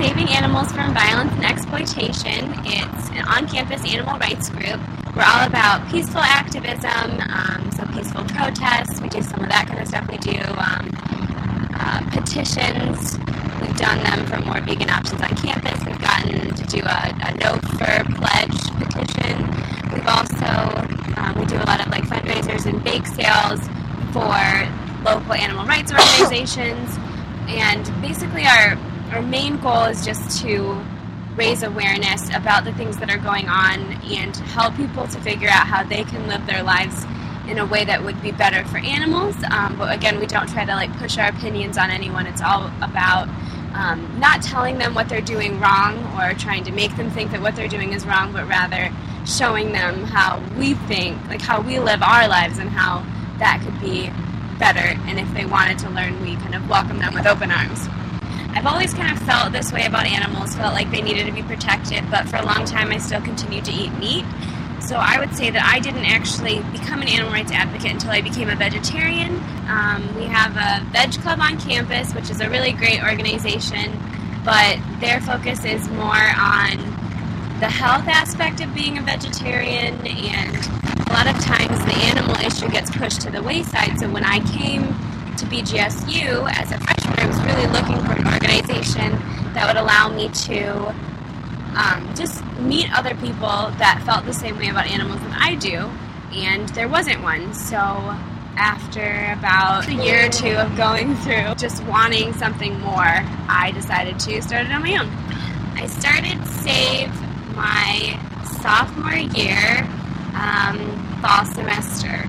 Saving Animals from Violence and Exploitation. It's an on campus animal rights group. We're all about peaceful activism, um, so peaceful protests. We do some of that kind of stuff. We do um, uh, petitions. We've done them for more vegan options on campus. We've gotten to do a, a no fur pledge petition. We've also um, we do a lot of like fundraisers and bake sales for local animal rights organizations. And basically, our our main goal is just to raise awareness about the things that are going on and help people to figure out how they can live their lives in a way that would be better for animals. Um, but again, we don't try to like push our opinions on anyone. It's all about um, not telling them what they're doing wrong or trying to make them think that what they're doing is wrong, but rather showing them how we think, like how we live our lives and how that could be better. And if they wanted to learn, we kind of welcome them with open arms. I've always kind of felt this way about animals, felt like they needed to be protected, but for a long time I still continued to eat meat. So I would say that I didn't actually become an animal rights advocate until I became a vegetarian. Um, we have a veg club on campus, which is a really great organization, but their focus is more on the health aspect of being a vegetarian, and a lot of times the animal issue gets pushed to the wayside. So when I came to BGSU as a freshman, I was really looking for that would allow me to um, just meet other people that felt the same way about animals that I do, and there wasn't one. So after about a year or two of going through just wanting something more, I decided to start it on my own. I started Save my sophomore year, um, fall semester.